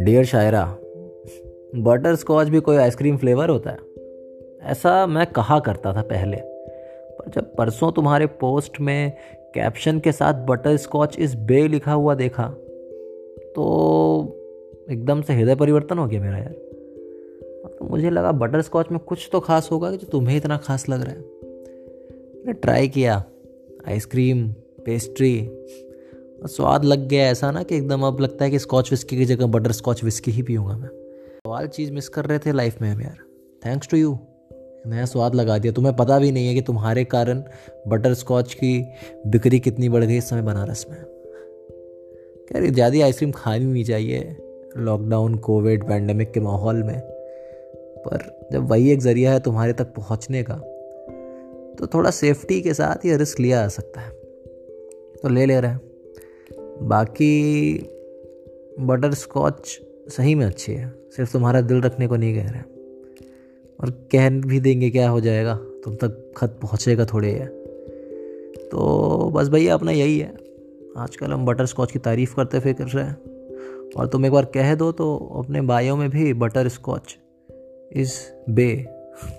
Dear शायरा butter scotch भी कोई ice cream flavour होता है? ऐसा मैं कहा करता था पहले, पर जब परसों तुम्हारे पोस्ट में कैप्शन के साथ बटर स्कॉच इस बे लिखा हुआ देखा तो एकदम से हृदय परिवर्तन हो गया मेरा यार। तो मुझे लगा बटर स्कॉच में कुछ तो खास होगा कि जो तुम्हें इतना खास लग रहा है। मैंने ट्राई किया आइसक्रीम पेस्ट्री स्वाद लग गया ऐसा ना कि एकदम अब लगता है कि स्कॉच विस्की की जगह बटर स्कॉच विस्की ही पीऊँगा मैं। सवाल चीज़ मिस कर रहे थे लाइफ में हम यार। थैंक्स टू यू नया स्वाद लगा दिया। तुम्हें पता भी नहीं है कि तुम्हारे कारण बटर स्कॉच की बिक्री कितनी बढ़ गई इस समय बनारस में। कह रही ज़्यादा आइसक्रीम खानी नहीं चाहिए लॉकडाउन कोविड पैंडमिक के माहौल में। पर जब वही एक ज़रिया है तुम्हारे तक पहुँचने का तो थोड़ा सेफ्टी के साथ ये रिस्क लिया जा सकता है। तो ले ले रहे हैं। बाकी बटर स्कॉच सही में अच्छी है। सिर्फ़ तुम्हारा दिल रखने को नहीं कह रहे और कह भी देंगे क्या हो जाएगा, तुम तक खत पहुँचेगा थोड़े है तो बस भैया अपना यही है। आजकल हम बटर स्कॉच की तारीफ़ करते फिर रहे हैं। और तुम एक बार कह दो तो अपने बायों में भी बटर स्कॉच इस बे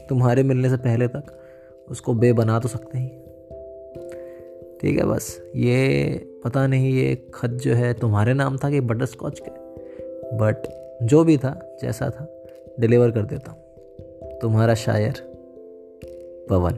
तुम्हारे मिलने से पहले तक उसको बे बना तो सकते ही। ठीक है बस, ये पता नहीं ये खत जो है तुम्हारे नाम था कि बटर स्कॉच के बट जो भी था, जैसा था डिलीवर कर देता हूँ। तुम्हारा शायर पवन।